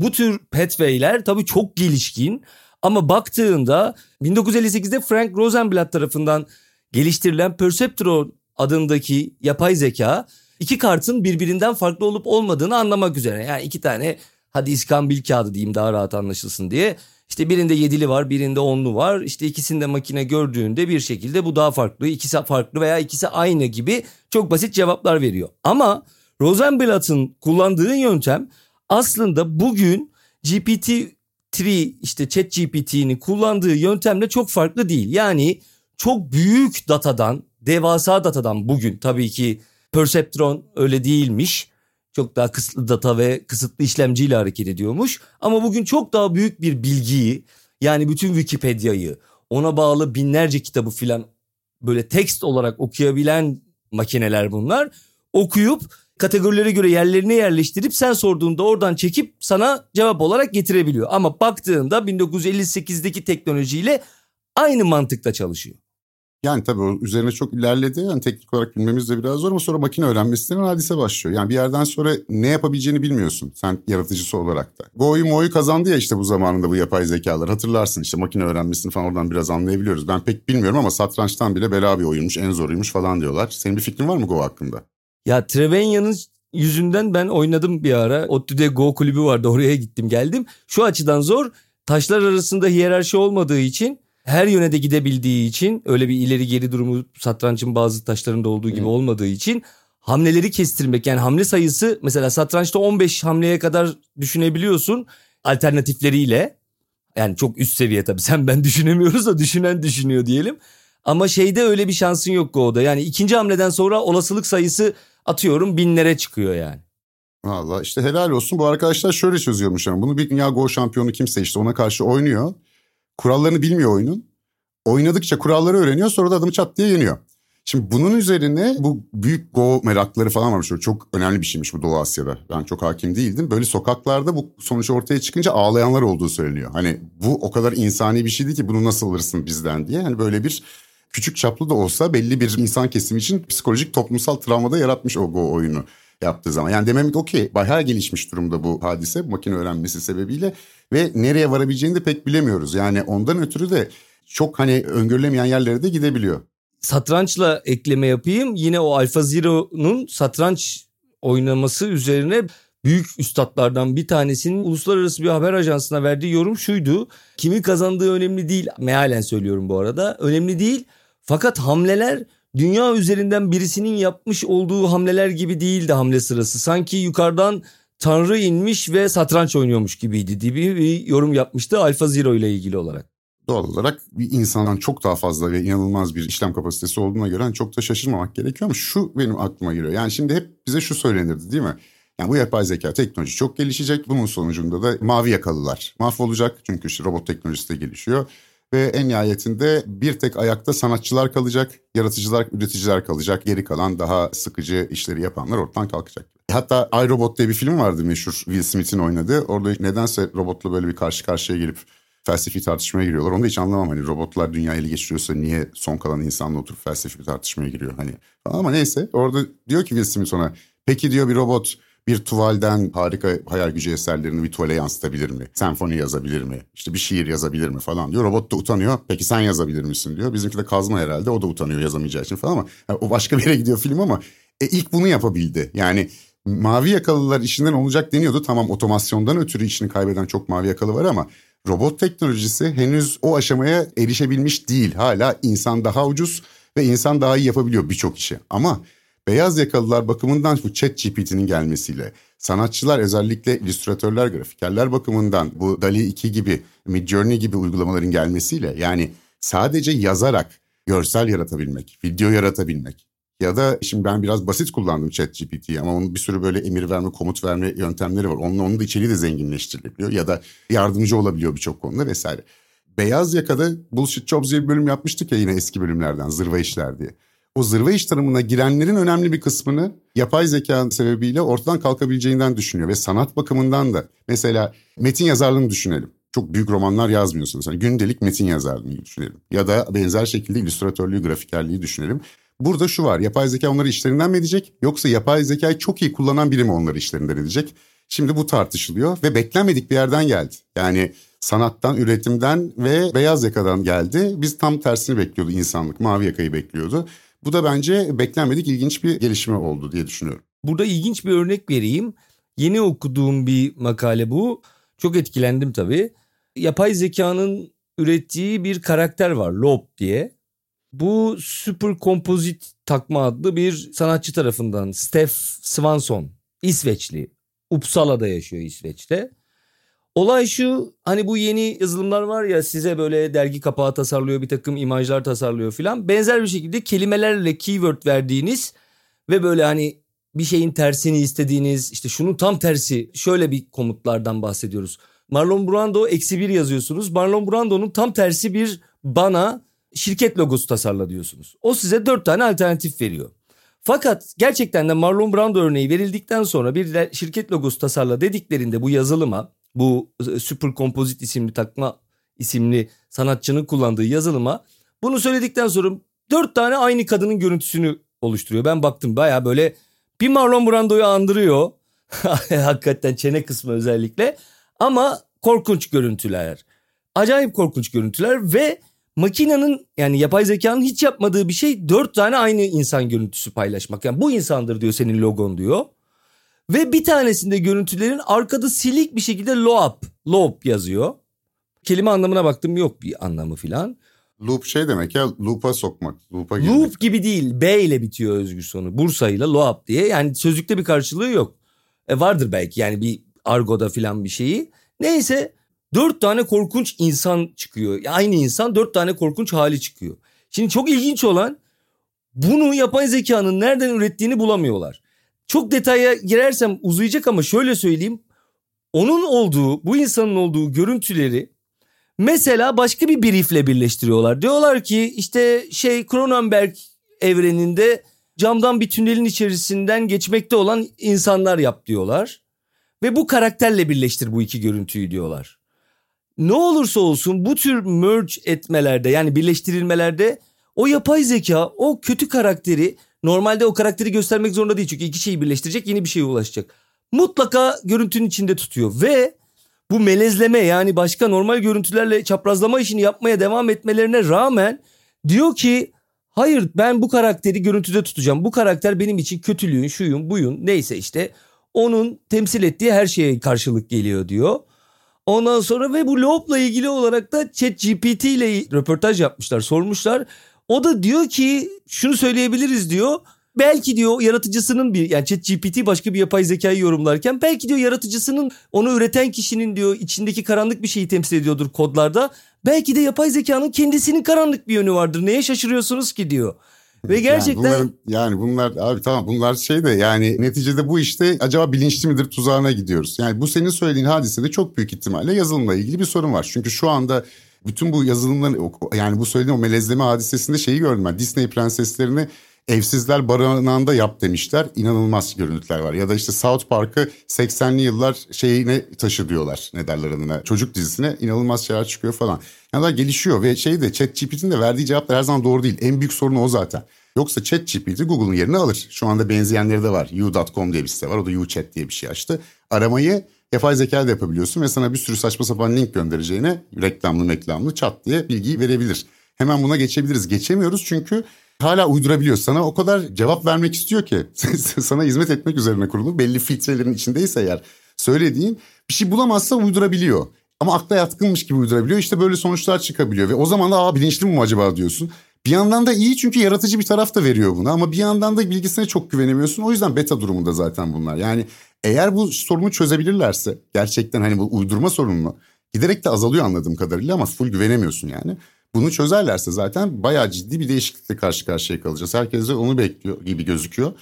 Bu tür pathway'ler tabii çok gelişkin ama baktığında 1958'de Frank Rosenblatt tarafından geliştirilen Perceptron adındaki yapay zeka iki kartın birbirinden farklı olup olmadığını anlamak üzere. Yani iki tane hadi iskambil kağıdı diyeyim daha rahat anlaşılsın diye. İşte birinde yedili var birinde onlu var. İşte ikisinde makine gördüğünde bir şekilde bu daha farklı ikisi farklı veya ikisi aynı gibi çok basit cevaplar veriyor. Ama Rosenblatt'ın kullandığı yöntem aslında bugün GPT Tree işte ChatGPT'nin kullandığı yöntemle çok farklı değil. Yani çok büyük datadan, devasa datadan bugün tabii ki Perceptron öyle değilmiş. Çok daha kısıtlı data ve kısıtlı işlemciyle hareket ediyormuş. Ama bugün çok daha büyük bir bilgiyi yani bütün Wikipedia'yı ona bağlı binlerce kitabı filan böyle tekst olarak okuyabilen makineler bunlar. Okuyup kategorilere göre yerlerine yerleştirip sen sorduğunda oradan çekip sana cevap olarak getirebiliyor. Ama baktığında 1958'deki teknolojiyle aynı mantıkta çalışıyor. Yani tabii üzerine çok ilerledi. Yani teknik olarak bilmemiz de biraz zor ama sonra makine öğrenmesinin hadise başlıyor. Yani bir yerden sonra ne yapabileceğini bilmiyorsun sen yaratıcısı olarak da. Go'yu Mo'yu kazandı ya işte bu zamanında bu yapay zekalar. Hatırlarsın işte makine öğrenmesini falan oradan biraz anlayabiliyoruz. Ben pek bilmiyorum ama satrançtan bile bela bir oyunmuş, en zoruymuş falan diyorlar. Senin bir fikrin var mı Go hakkında? Ya Trevenya'nın yüzünden ben oynadım bir ara. ODTÜ'de Go kulübü vardı oraya gittim geldim. Şu açıdan zor taşlar arasında hiyerarşi olmadığı için her yöne de gidebildiği için öyle bir ileri geri durumu satrançın bazı taşlarında olduğu gibi olmadığı için hamleleri kestirmek yani hamle sayısı mesela satrançta 15 hamleye kadar düşünebiliyorsun alternatifleriyle. Yani çok üst seviye tabii sen ben düşünemiyoruz da düşünen düşünüyor diyelim. Ama şeyde öyle bir şansın yok Go'da. Yani ikinci hamleden sonra olasılık sayısı atıyorum binlere çıkıyor yani. Valla işte helal olsun bu arkadaşlar şöyle çözüyormuş ama bunu bir dünya Go şampiyonu kimse işte ona karşı oynuyor. Kurallarını bilmiyor oyunun. Oynadıkça kuralları öğreniyor sonra da adamı çat diye yeniyor. Şimdi bunun üzerine bu büyük Go merakları falan varmış. Çok önemli bir şeymiş bu Doğu Asya'da. Ben çok hakim değildim. Böyle sokaklarda bu sonuç ortaya çıkınca ağlayanlar olduğu söyleniyor. Hani bu o kadar insani bir şeydi ki bunu nasıl alırsın bizden diye. Hani böyle bir küçük çaplı da olsa belli bir insan kesimi için psikolojik toplumsal travmada yaratmış o Go oyunu yaptığı zaman. Yani demem ki okey bayağı gelişmiş durumda bu hadise makine öğrenmesi sebebiyle ve nereye varabileceğini de pek bilemiyoruz. Yani ondan ötürü de çok hani öngörülemeyen yerlere de gidebiliyor. Satrançla ekleme yapayım. Yine o Alfa Zero'nun satranç oynaması üzerine büyük üstadlardan bir tanesinin uluslararası bir haber ajansına verdiği yorum şuydu. Kimi kazandığı önemli değil. Mealen söylüyorum bu arada. Önemli değil. Fakat hamleler dünya üzerinden birisinin yapmış olduğu hamleler gibi değildi hamle sırası. Sanki yukarıdan Tanrı inmiş ve satranç oynuyormuş gibiydi diye bir yorum yapmıştı Alfa Zero ile ilgili olarak. Doğal olarak bir insandan çok daha fazla ve inanılmaz bir işlem kapasitesi olduğuna göre hani çok da şaşırmamak gerekiyor ama şu benim aklıma geliyor. Yani şimdi hep bize şu söylenirdi değil mi? Yani bu yapay zeka teknoloji çok gelişecek. Bunun sonucunda da mavi yakalılar mahvolacak. Çünkü işte robot teknolojisi de gelişiyor. Ve en nihayetinde bir tek ayakta sanatçılar kalacak, yaratıcılar, üreticiler kalacak. Geri kalan daha sıkıcı işleri yapanlar ortadan kalkacak. Hatta iRobot diye bir film vardı meşhur Will Smith'in oynadığı. Orada nedense robotla böyle bir karşı karşıya gelip felsefi tartışmaya giriyorlar. Onu da hiç anlamam hani robotlar dünyayı ele geçiriyorsa niye son kalan insanla oturup felsefi bir tartışmaya giriyor hani. Ama neyse orada diyor ki Will Smith ona peki diyor bir robot bir tuvalden harika hayal gücü eserlerini bir tuvale yansıtabilir mi? Senfoni yazabilir mi? İşte bir şiir yazabilir mi falan diyor. Robot da utanıyor. Peki sen yazabilir misin diyor. Bizimki de kazma herhalde. O da utanıyor yazamayacağı için falan ama yani o başka bir yere gidiyor film ama e, ilk bunu yapabildi. Yani mavi yakalılar işinden olacak deniyordu. Tamam otomasyondan ötürü işini kaybeden çok mavi yakalı var ama robot teknolojisi henüz o aşamaya erişebilmiş değil. Hala insan daha ucuz ve insan daha iyi yapabiliyor birçok işi. Ama beyaz yakalılar bakımından bu chat GPT'nin gelmesiyle sanatçılar özellikle illüstratörler, grafikerler bakımından bu DALI 2 gibi, Midjourney gibi uygulamaların gelmesiyle yani sadece yazarak görsel yaratabilmek, video yaratabilmek, ya da şimdi ben biraz basit kullandım ChatGPT'yi ama onun bir sürü böyle emir verme, komut verme yöntemleri var. Onun, onun da içeriği de zenginleştirilebiliyor ya da yardımcı olabiliyor birçok konuda vesaire. Beyaz Yaka'da Bullshit Jobs diye bir bölüm yapmıştık ya yine eski bölümlerden zırva işler diye. O zırva iş tanımına girenlerin önemli bir kısmını yapay zeka sebebiyle ortadan kalkabileceğinden düşünüyor. Ve sanat bakımından da mesela metin yazarlığını düşünelim çok büyük romanlar yazmıyorsunuz. Yani gündelik metin yazarlığını düşünelim. Ya da benzer şekilde illüstratörlüğü, grafikerliği düşünelim. Burada şu var yapay zeka onları işlerinden mi edecek yoksa yapay zekayı çok iyi kullanan biri mi onları işlerinden edecek? Şimdi bu tartışılıyor ve beklenmedik bir yerden geldi. Yani sanattan, üretimden ve beyaz yakadan geldi. Biz tam tersini bekliyordu insanlık, mavi yakayı bekliyordu. Bu da bence beklenmedik ilginç bir gelişme oldu diye düşünüyorum. Burada ilginç bir örnek vereyim. Yeni okuduğum bir makale bu. Çok etkilendim tabii. Yapay zekanın ürettiği bir karakter var Lob diye. Bu Super Composite takma adlı bir sanatçı tarafından Steph Swanson, İsveçli. Uppsala'da yaşıyor İsveç'te. Olay şu hani bu yeni yazılımlar var ya size böyle dergi kapağı tasarlıyor bir takım imajlar tasarlıyor filan. Benzer bir şekilde kelimelerle keyword verdiğiniz ve böyle hani bir şeyin tersini istediğiniz işte şunun tam tersi şöyle bir komutlardan bahsediyoruz. Marlon Brando eksi bir yazıyorsunuz. Marlon Brando'nun tam tersi bir bana şirket logosu tasarla diyorsunuz. O size dört tane alternatif veriyor. Fakat gerçekten de Marlon Brando örneği verildikten sonra bir şirket logosu tasarla dediklerinde bu yazılıma bu e, Super Composite isimli takma isimli sanatçının kullandığı yazılıma bunu söyledikten sonra dört tane aynı kadının görüntüsünü oluşturuyor. Ben baktım baya böyle bir Marlon Brando'yu andırıyor. <laughs> Hakikaten çene kısmı özellikle. Ama korkunç görüntüler. Acayip korkunç görüntüler ve makinenin yani yapay zekanın hiç yapmadığı bir şey dört tane aynı insan görüntüsü paylaşmak. Yani bu insandır diyor senin logon diyor. Ve bir tanesinde görüntülerin arkada silik bir şekilde loop, loop yazıyor. Kelime anlamına baktım yok bir anlamı filan. Loop şey demek ya loop'a sokmak. Loop'a girmek. Loop gibi değil B ile bitiyor özgür sonu. Bursa ile loop diye yani sözlükte bir karşılığı yok. E vardır belki yani bir argoda filan bir şeyi. Neyse dört tane korkunç insan çıkıyor. Aynı insan dört tane korkunç hali çıkıyor. Şimdi çok ilginç olan bunu yapay zekanın nereden ürettiğini bulamıyorlar. Çok detaya girersem uzayacak ama şöyle söyleyeyim. Onun olduğu, bu insanın olduğu görüntüleri mesela başka bir briefle birleştiriyorlar. Diyorlar ki işte şey Cronenberg evreninde camdan bir tünelin içerisinden geçmekte olan insanlar yap diyorlar. Ve bu karakterle birleştir bu iki görüntüyü diyorlar. Ne olursa olsun bu tür merge etmelerde yani birleştirilmelerde o yapay zeka o kötü karakteri normalde o karakteri göstermek zorunda değil. Çünkü iki şeyi birleştirecek yeni bir şeye ulaşacak. Mutlaka görüntünün içinde tutuyor ve bu melezleme yani başka normal görüntülerle çaprazlama işini yapmaya devam etmelerine rağmen diyor ki hayır ben bu karakteri görüntüde tutacağım. Bu karakter benim için kötülüğün, şuyun, buyun neyse işte onun temsil ettiği her şeye karşılık geliyor diyor. Ondan sonra ve bu Loop'la ilgili olarak da ChatGPT ile röportaj yapmışlar, sormuşlar. O da diyor ki şunu söyleyebiliriz diyor. Belki diyor yaratıcısının bir yani ChatGPT başka bir yapay zekayı yorumlarken belki diyor yaratıcısının onu üreten kişinin diyor içindeki karanlık bir şeyi temsil ediyordur kodlarda. Belki de yapay zekanın kendisinin karanlık bir yönü vardır. Neye şaşırıyorsunuz ki diyor. Ve gerçekten yani bunlar, yani bunlar abi tamam bunlar şey de yani neticede bu işte acaba bilinçli midir tuzağına gidiyoruz. Yani bu senin söylediğin hadisede çok büyük ihtimalle yazılımla ilgili bir sorun var. Çünkü şu anda bütün bu yazılımların yani bu söylediğim o melezleme hadisesinde şeyi gördüm ben. Disney prenseslerini evsizler barınağında yap demişler. İnanılmaz görüntüler var. Ya da işte South Park'ı 80'li yıllar şeyine taşı diyorlar. Ne derler adına. Çocuk dizisine inanılmaz şeyler çıkıyor falan. Yani gelişiyor ve şey de ChatGPT'nin de verdiği cevaplar her zaman doğru değil. En büyük sorunu o zaten. Yoksa ChatGPT Google'ın yerini alır. Şu anda benzeyenleri de var. U.com diye bir site var. O da UChat diye bir şey açtı. Aramayı yapay zeka da yapabiliyorsun ve sana bir sürü saçma sapan link göndereceğine reklamlı reklamlı çat diye bilgiyi verebilir. Hemen buna geçebiliriz. Geçemiyoruz çünkü hala uydurabiliyor. Sana o kadar cevap vermek istiyor ki <laughs> sana hizmet etmek üzerine kurulu. Belli filtrelerin içindeyse eğer söylediğin bir şey bulamazsa uydurabiliyor. Ama akla yatkınmış gibi uydurabiliyor. İşte böyle sonuçlar çıkabiliyor ve o zaman da aa bilinçli mi acaba diyorsun. Bir yandan da iyi çünkü yaratıcı bir taraf da veriyor buna ama bir yandan da bilgisine çok güvenemiyorsun. O yüzden beta durumunda zaten bunlar. Yani eğer bu sorunu çözebilirlerse gerçekten hani bu uydurma sorununu giderek de azalıyor anladığım kadarıyla ama full güvenemiyorsun yani. Bunu çözerlerse zaten bayağı ciddi bir değişiklikle karşı karşıya kalacağız. Herkes de onu bekliyor gibi gözüküyor.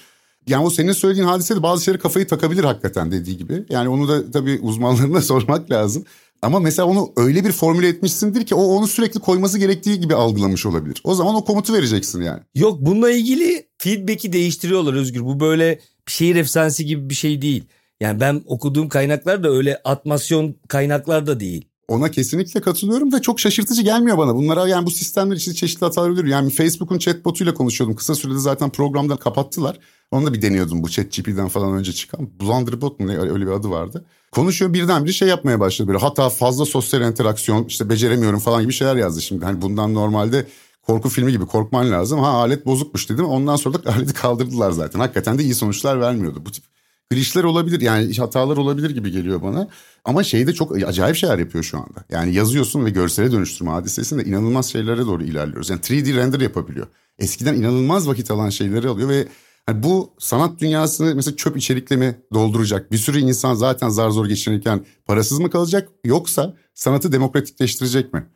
Yani o senin söylediğin hadise de bazı şeyleri kafayı takabilir hakikaten dediği gibi. Yani onu da tabii uzmanlarına <laughs> sormak lazım. Ama mesela onu öyle bir formüle etmişsindir ki o onu sürekli koyması gerektiği gibi algılamış olabilir. O zaman o komutu vereceksin yani. Yok bununla ilgili feedback'i değiştiriyorlar Özgür. Bu böyle şehir efsanesi gibi bir şey değil. Yani ben okuduğum kaynaklar da öyle atmasyon kaynaklar da değil. Ona kesinlikle katılıyorum da çok şaşırtıcı gelmiyor bana. Bunlara yani bu sistemler için çeşitli hatalar oluyor. Yani Facebook'un chatbotuyla konuşuyordum. Kısa sürede zaten programda kapattılar. Onu da bir deniyordum bu ChatGPT'den falan önce çıkan. Blunderbot mu ne öyle bir adı vardı. Konuşuyor birdenbire şey yapmaya başladı böyle. Hatta fazla sosyal interaksiyon işte beceremiyorum falan gibi şeyler yazdı şimdi. Hani bundan normalde korku filmi gibi korkman lazım. Ha alet bozukmuş dedim. Ondan sonra da aleti kaldırdılar zaten. Hakikaten de iyi sonuçlar vermiyordu. Bu tip glitchler olabilir yani hatalar olabilir gibi geliyor bana. Ama şey de çok acayip şeyler yapıyor şu anda. Yani yazıyorsun ve görsele dönüştürme hadisesinde inanılmaz şeylere doğru ilerliyoruz. Yani 3D render yapabiliyor. Eskiden inanılmaz vakit alan şeyleri alıyor ve Yani bu sanat dünyasını mesela çöp içerikle mi dolduracak? Bir sürü insan zaten zar zor geçinirken parasız mı kalacak? Yoksa sanatı demokratikleştirecek mi?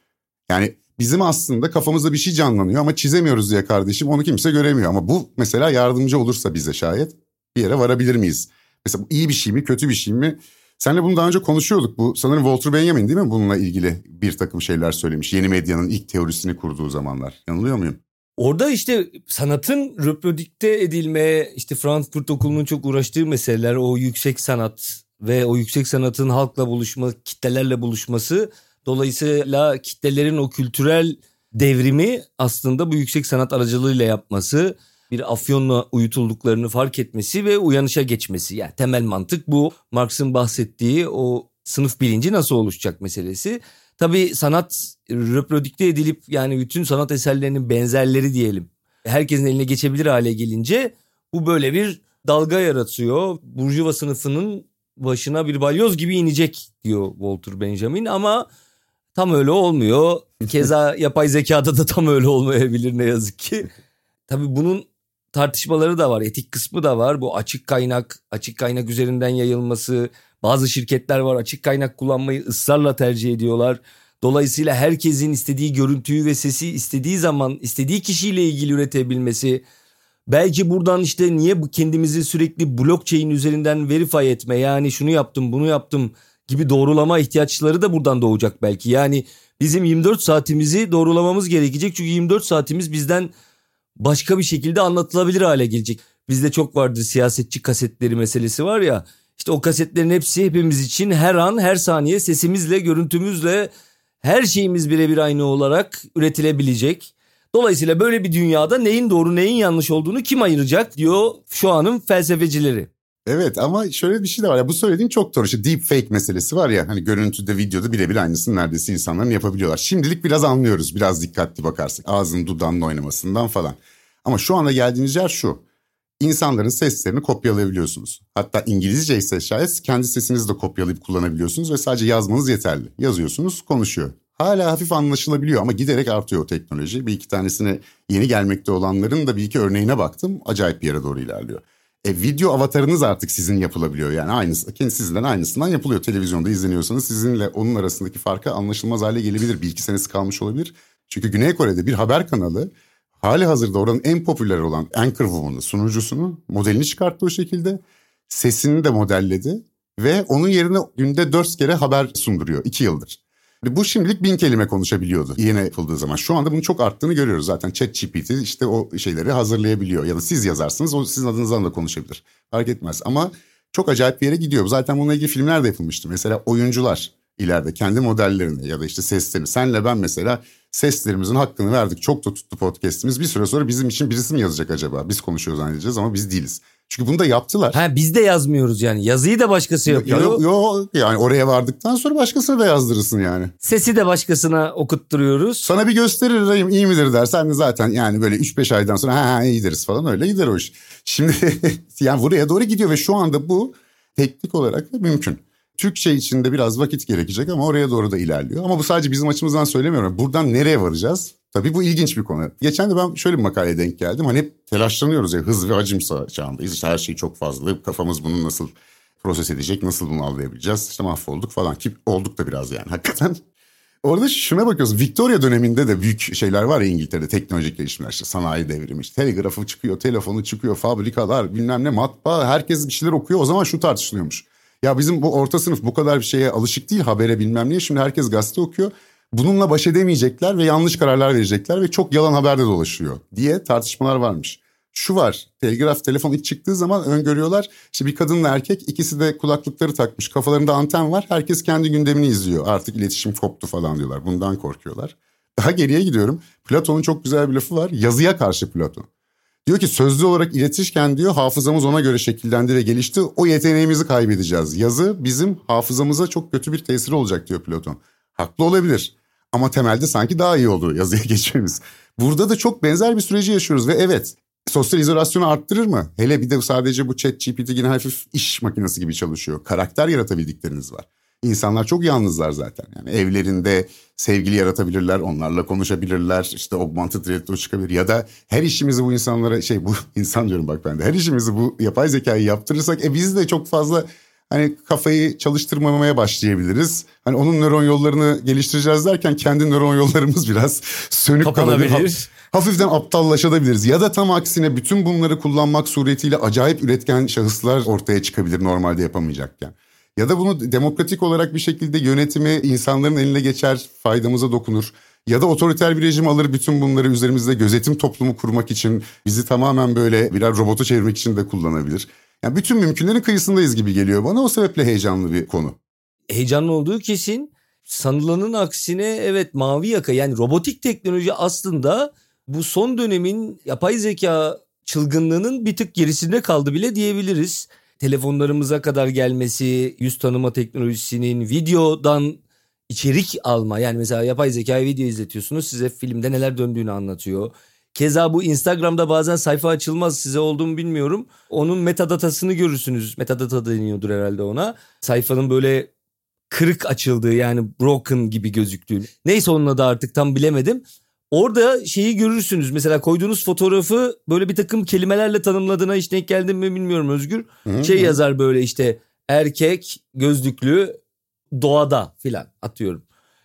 Yani bizim aslında kafamızda bir şey canlanıyor ama çizemiyoruz diye kardeşim onu kimse göremiyor. Ama bu mesela yardımcı olursa bize şayet bir yere varabilir miyiz? Mesela bu iyi bir şey mi kötü bir şey mi? Senle bunu daha önce konuşuyorduk. Bu sanırım Walter Benjamin değil mi bununla ilgili bir takım şeyler söylemiş. Yeni medyanın ilk teorisini kurduğu zamanlar. Yanılıyor muyum? Orada işte sanatın reprodükte edilmeye işte Frankfurt Okulu'nun çok uğraştığı meseleler o yüksek sanat ve o yüksek sanatın halkla buluşma, kitlelerle buluşması dolayısıyla kitlelerin o kültürel devrimi aslında bu yüksek sanat aracılığıyla yapması bir afyonla uyutulduklarını fark etmesi ve uyanışa geçmesi. Yani temel mantık bu. Marx'ın bahsettiği o sınıf bilinci nasıl oluşacak meselesi. Tabii sanat reprodükte edilip yani bütün sanat eserlerinin benzerleri diyelim. Herkesin eline geçebilir hale gelince bu böyle bir dalga yaratıyor. Burjuva sınıfının başına bir balyoz gibi inecek diyor Walter Benjamin ama tam öyle olmuyor. Keza <laughs> yapay zekada da tam öyle olmayabilir ne yazık ki. Tabii bunun tartışmaları da var. Etik kısmı da var. Bu açık kaynak, açık kaynak üzerinden yayılması. Bazı şirketler var açık kaynak kullanmayı ısrarla tercih ediyorlar. Dolayısıyla herkesin istediği görüntüyü ve sesi istediği zaman istediği kişiyle ilgili üretebilmesi. Belki buradan işte niye bu kendimizi sürekli blockchain üzerinden verify etme yani şunu yaptım bunu yaptım gibi doğrulama ihtiyaçları da buradan doğacak belki. Yani bizim 24 saatimizi doğrulamamız gerekecek çünkü 24 saatimiz bizden başka bir şekilde anlatılabilir hale gelecek. Bizde çok vardır siyasetçi kasetleri meselesi var ya. İşte o kasetlerin hepsi hepimiz için her an her saniye sesimizle görüntümüzle her şeyimiz birebir aynı olarak üretilebilecek. Dolayısıyla böyle bir dünyada neyin doğru neyin yanlış olduğunu kim ayıracak diyor şu anın felsefecileri. Evet ama şöyle bir şey de var ya bu söylediğin çok doğru. İşte deep fake meselesi var ya hani görüntüde videoda birebir aynısını neredeyse insanların yapabiliyorlar. Şimdilik biraz anlıyoruz biraz dikkatli bakarsak ağzın dudağının oynamasından falan. Ama şu anda geldiğiniz yer şu. İnsanların seslerini kopyalayabiliyorsunuz. Hatta İngilizce ise şayet kendi sesinizi de kopyalayıp kullanabiliyorsunuz ve sadece yazmanız yeterli. Yazıyorsunuz konuşuyor. Hala hafif anlaşılabiliyor ama giderek artıyor o teknoloji. Bir iki tanesine yeni gelmekte olanların da bir iki örneğine baktım. Acayip bir yere doğru ilerliyor. E, video avatarınız artık sizin yapılabiliyor yani aynısı kendi sizinden aynısından yapılıyor. Televizyonda izleniyorsanız sizinle onun arasındaki farkı anlaşılmaz hale gelebilir. Bir iki senesi kalmış olabilir. Çünkü Güney Kore'de bir haber kanalı hali hazırda oranın en popüler olan Anchor Woman'ı sunucusunu modelini çıkarttı o şekilde. Sesini de modelledi ve onun yerine günde dört kere haber sunduruyor iki yıldır. Bu şimdilik bin kelime konuşabiliyordu yeni yapıldığı zaman. Şu anda bunun çok arttığını görüyoruz zaten. ChatGPT işte o şeyleri hazırlayabiliyor. Ya da siz yazarsınız o sizin adınızdan da konuşabilir. Fark etmez ama çok acayip bir yere gidiyor. Zaten bununla ilgili filmler de yapılmıştı. Mesela oyuncular ileride kendi modellerini ya da işte seslerini. Senle ben mesela seslerimizin hakkını verdik. Çok da tuttu podcast'imiz. Bir süre sonra bizim için birisi mi yazacak acaba? Biz konuşuyoruz zannedeceğiz ama biz değiliz. Çünkü bunu da yaptılar. Ha biz de yazmıyoruz yani. Yazıyı da başkası yapıyor. Yok yo, yani oraya vardıktan sonra başkasına da yazdırırsın yani. Sesi de başkasına okutturuyoruz. Sana bir gösterir iyi midir der. Sen de zaten yani böyle 3-5 aydan sonra ha, ha iyi deriz falan öyle gider o iş. Şimdi <laughs> yani buraya doğru gidiyor ve şu anda bu teknik olarak da mümkün. Türkçe içinde biraz vakit gerekecek ama oraya doğru da ilerliyor. Ama bu sadece bizim açımızdan söylemiyorum. Buradan nereye varacağız? Tabii bu ilginç bir konu. Geçen de ben şöyle bir makaleye denk geldim. Hani hep telaşlanıyoruz ya hız ve hacim çağındayız. İşte her şey çok fazla. Kafamız bunu nasıl proses edecek, nasıl bunu anlayabileceğiz? İşte mahvolduk falan ki olduk da biraz yani hakikaten. <laughs> Orada şuna bakıyoruz. Victoria döneminde de büyük şeyler var ya İngiltere'de teknolojik gelişmeler işte sanayi devrimi işte telegrafı çıkıyor, telefonu çıkıyor, fabrikalar bilmem ne matbaa herkes bir şeyler okuyor. O zaman şu tartışılıyormuş. Ya bizim bu orta sınıf bu kadar bir şeye alışık değil habere bilmem niye. Şimdi herkes gazete okuyor. Bununla baş edemeyecekler ve yanlış kararlar verecekler ve çok yalan haber de dolaşıyor diye tartışmalar varmış. Şu var telgraf telefon ilk çıktığı zaman öngörüyorlar işte bir kadınla erkek ikisi de kulaklıkları takmış kafalarında anten var herkes kendi gündemini izliyor artık iletişim koptu falan diyorlar bundan korkuyorlar. Daha geriye gidiyorum Platon'un çok güzel bir lafı var yazıya karşı Platon. Diyor ki sözlü olarak iletirken diyor hafızamız ona göre şekillendi ve gelişti. O yeteneğimizi kaybedeceğiz. Yazı bizim hafızamıza çok kötü bir tesiri olacak diyor Platon. Haklı olabilir. Ama temelde sanki daha iyi oldu yazıya <laughs> geçmemiz. Burada da çok benzer bir süreci yaşıyoruz ve evet sosyal izolasyonu arttırır mı? Hele bir de sadece bu chat GPT yine hafif iş makinesi gibi çalışıyor. Karakter yaratabildikleriniz var. İnsanlar çok yalnızlar zaten. Yani evlerinde sevgili yaratabilirler, onlarla konuşabilirler. İşte augmented reality çıkabilir ya da her işimizi bu insanlara şey bu <laughs> insan diyorum bak ben de her işimizi bu yapay zekayı yaptırırsak e biz de çok fazla hani kafayı çalıştırmamaya başlayabiliriz. Hani onun nöron yollarını geliştireceğiz derken kendi nöron yollarımız <laughs> biraz sönük kalabilir. Hafiften aptallaşabiliriz ya da tam aksine bütün bunları kullanmak suretiyle acayip üretken şahıslar ortaya çıkabilir normalde yapamayacakken. Ya da bunu demokratik olarak bir şekilde yönetimi insanların eline geçer, faydamıza dokunur. Ya da otoriter bir rejim alır bütün bunları üzerimizde gözetim toplumu kurmak için bizi tamamen böyle birer robotu çevirmek için de kullanabilir. Yani bütün mümkünlerin kıyısındayız gibi geliyor bana o sebeple heyecanlı bir konu. Heyecanlı olduğu kesin. Sanılanın aksine evet mavi yaka yani robotik teknoloji aslında bu son dönemin yapay zeka çılgınlığının bir tık gerisinde kaldı bile diyebiliriz. Telefonlarımıza kadar gelmesi, yüz tanıma teknolojisinin videodan içerik alma yani mesela yapay zekaya video izletiyorsunuz size filmde neler döndüğünü anlatıyor. Keza bu Instagram'da bazen sayfa açılmaz size olduğumu bilmiyorum. Onun metadatasını görürsünüz. Metadata deniyordur herhalde ona. Sayfanın böyle kırık açıldığı yani broken gibi gözüktüğü. Neyse onun adı artık tam bilemedim. Orada şeyi görürsünüz. Mesela koyduğunuz fotoğrafı böyle bir takım kelimelerle tanımladığına hiç denk geldim mi bilmiyorum Özgür. Hı-hı. Şey yazar böyle işte erkek gözlüklü doğada filan atıyorum.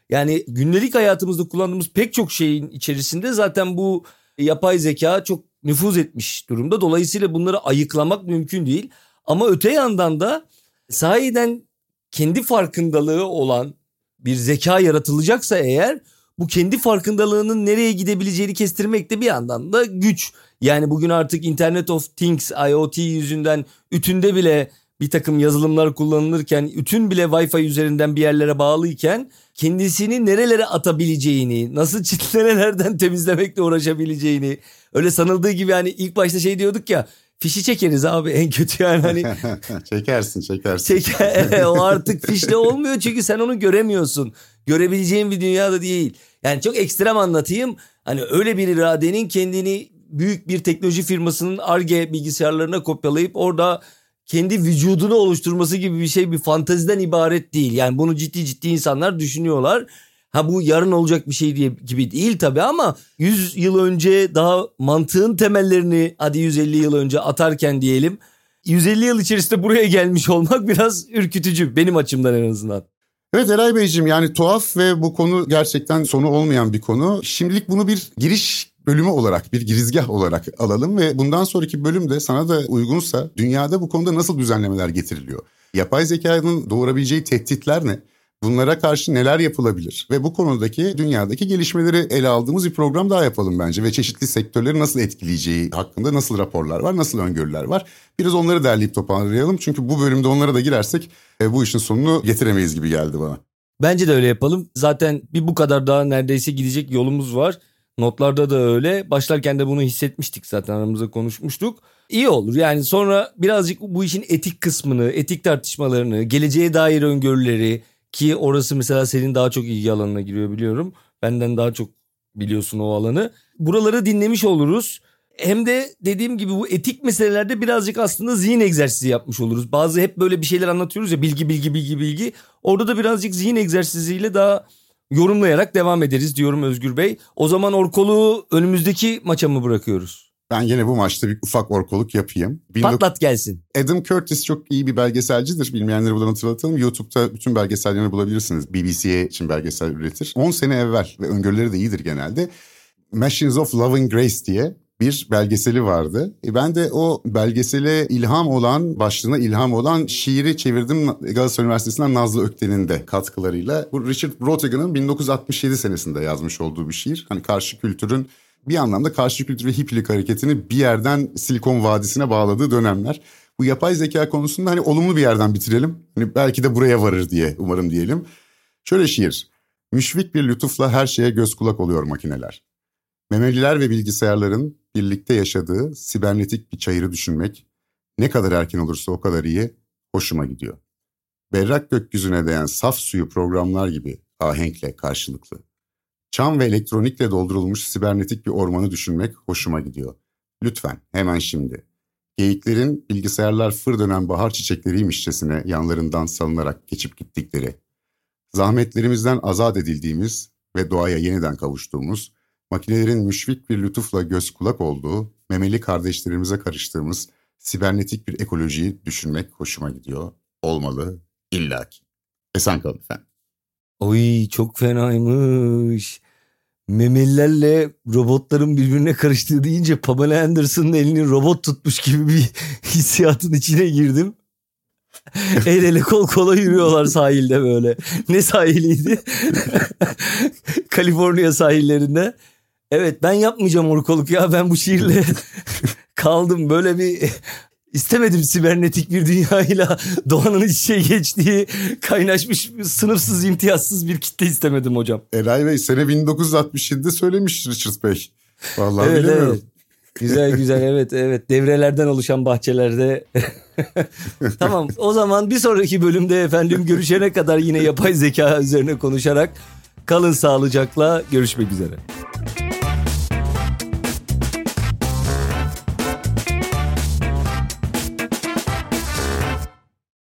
Yani günlük hayatımızda kullandığımız pek çok şeyin içerisinde zaten bu yapay zeka çok nüfuz etmiş durumda. Dolayısıyla bunları ayıklamak mümkün değil. Ama öte yandan da sahiden kendi farkındalığı olan bir zeka yaratılacaksa eğer bu kendi farkındalığının nereye gidebileceğini kestirmek de bir yandan da güç. Yani bugün artık Internet of Things IoT yüzünden ütünde bile bir takım yazılımlar kullanılırken ütün bile Wi-Fi üzerinden bir yerlere bağlıyken kendisini nerelere atabileceğini, nasıl çitlenelerden <laughs> temizlemekle uğraşabileceğini öyle sanıldığı gibi hani ilk başta şey diyorduk ya fişi çekeriz abi en kötü yani hani. <laughs> çekersin çekersin. Çeker, <laughs> o artık fişle olmuyor çünkü sen onu göremiyorsun. Görebileceğin bir dünyada değil. Yani çok ekstrem anlatayım. Hani öyle bir iradenin kendini büyük bir teknoloji firmasının ARGE bilgisayarlarına kopyalayıp orada kendi vücudunu oluşturması gibi bir şey bir fanteziden ibaret değil. Yani bunu ciddi ciddi insanlar düşünüyorlar. Ha bu yarın olacak bir şey diye gibi değil tabii ama 100 yıl önce daha mantığın temellerini hadi 150 yıl önce atarken diyelim 150 yıl içerisinde buraya gelmiş olmak biraz ürkütücü benim açımdan en azından. Evet Eray Beyciğim yani tuhaf ve bu konu gerçekten sonu olmayan bir konu. Şimdilik bunu bir giriş bölümü olarak bir girizgah olarak alalım ve bundan sonraki bölümde sana da uygunsa dünyada bu konuda nasıl düzenlemeler getiriliyor? Yapay zekanın doğurabileceği tehditler ne? Bunlara karşı neler yapılabilir? Ve bu konudaki dünyadaki gelişmeleri ele aldığımız bir program daha yapalım bence. Ve çeşitli sektörleri nasıl etkileyeceği hakkında nasıl raporlar var, nasıl öngörüler var? Biraz onları derleyip toparlayalım. Çünkü bu bölümde onlara da girersek e, bu işin sonunu getiremeyiz gibi geldi bana. Bence de öyle yapalım. Zaten bir bu kadar daha neredeyse gidecek yolumuz var. Notlarda da öyle. Başlarken de bunu hissetmiştik zaten aramızda konuşmuştuk. İyi olur yani sonra birazcık bu işin etik kısmını, etik tartışmalarını, geleceğe dair öngörüleri, ki orası mesela senin daha çok ilgi alanına giriyor biliyorum. Benden daha çok biliyorsun o alanı. Buraları dinlemiş oluruz. Hem de dediğim gibi bu etik meselelerde birazcık aslında zihin egzersizi yapmış oluruz. Bazı hep böyle bir şeyler anlatıyoruz ya bilgi bilgi bilgi bilgi. Orada da birazcık zihin egzersiziyle daha yorumlayarak devam ederiz diyorum Özgür Bey. O zaman Orkol'u önümüzdeki maça mı bırakıyoruz? Ben yine bu maçta bir ufak orkoluk yapayım. Patlat gelsin. Adam Curtis çok iyi bir belgeselcidir. Bilmeyenleri buradan hatırlatalım. YouTube'da bütün belgesellerini bulabilirsiniz. BBC'ye için belgesel üretir. 10 sene evvel ve öngörüleri de iyidir genelde. Machines of Loving Grace diye bir belgeseli vardı. E ben de o belgesele ilham olan, başlığına ilham olan şiiri çevirdim Galatasaray Üniversitesi'nden Nazlı Ökten'in de katkılarıyla. Bu Richard Brautigan'ın 1967 senesinde yazmış olduğu bir şiir. Hani karşı kültürün bir anlamda karşı kültür ve hippilik hareketini bir yerden Silikon Vadisi'ne bağladığı dönemler. Bu yapay zeka konusunda hani olumlu bir yerden bitirelim. Hani belki de buraya varır diye umarım diyelim. Şöyle şiir. Müşfik bir lütufla her şeye göz kulak oluyor makineler. Memeliler ve bilgisayarların birlikte yaşadığı sibernetik bir çayırı düşünmek ne kadar erken olursa o kadar iyi, hoşuma gidiyor. Berrak gökyüzüne değen saf suyu programlar gibi ahenkle karşılıklı. Çam ve elektronikle doldurulmuş sibernetik bir ormanı düşünmek hoşuma gidiyor. Lütfen hemen şimdi. Geyiklerin bilgisayarlar fır dönen bahar çiçekleriymişçesine yanlarından salınarak geçip gittikleri Zahmetlerimizden azat edildiğimiz ve doğaya yeniden kavuştuğumuz, makinelerin müşfik bir lütufla göz kulak olduğu, memeli kardeşlerimize karıştığımız sibernetik bir ekolojiyi düşünmek hoşuma gidiyor. Olmalı, illaki. Esen kalın efendim. Oy çok fenaymış. Memelilerle robotların birbirine karıştığı deyince Pamela Anderson'ın elini robot tutmuş gibi bir <laughs> hissiyatın içine girdim. <laughs> El ele kol kola yürüyorlar sahilde böyle. Ne sahiliydi? <laughs> Kaliforniya sahillerinde. Evet ben yapmayacağım orkoluk ya ben bu şiirle kaldım. Böyle bir istemedim sibernetik bir dünyayla <laughs> doğanın iç içe geçtiği kaynaşmış sınıfsız imtiyazsız bir kitle istemedim hocam. Eray Bey sene 1967'de söylemiş Richard Bey. Vallahi Evet, bilemiyorum. evet. Güzel güzel evet evet devrelerden oluşan bahçelerde. <laughs> tamam o zaman bir sonraki bölümde efendim görüşene kadar yine yapay zeka üzerine konuşarak kalın sağlıcakla görüşmek üzere.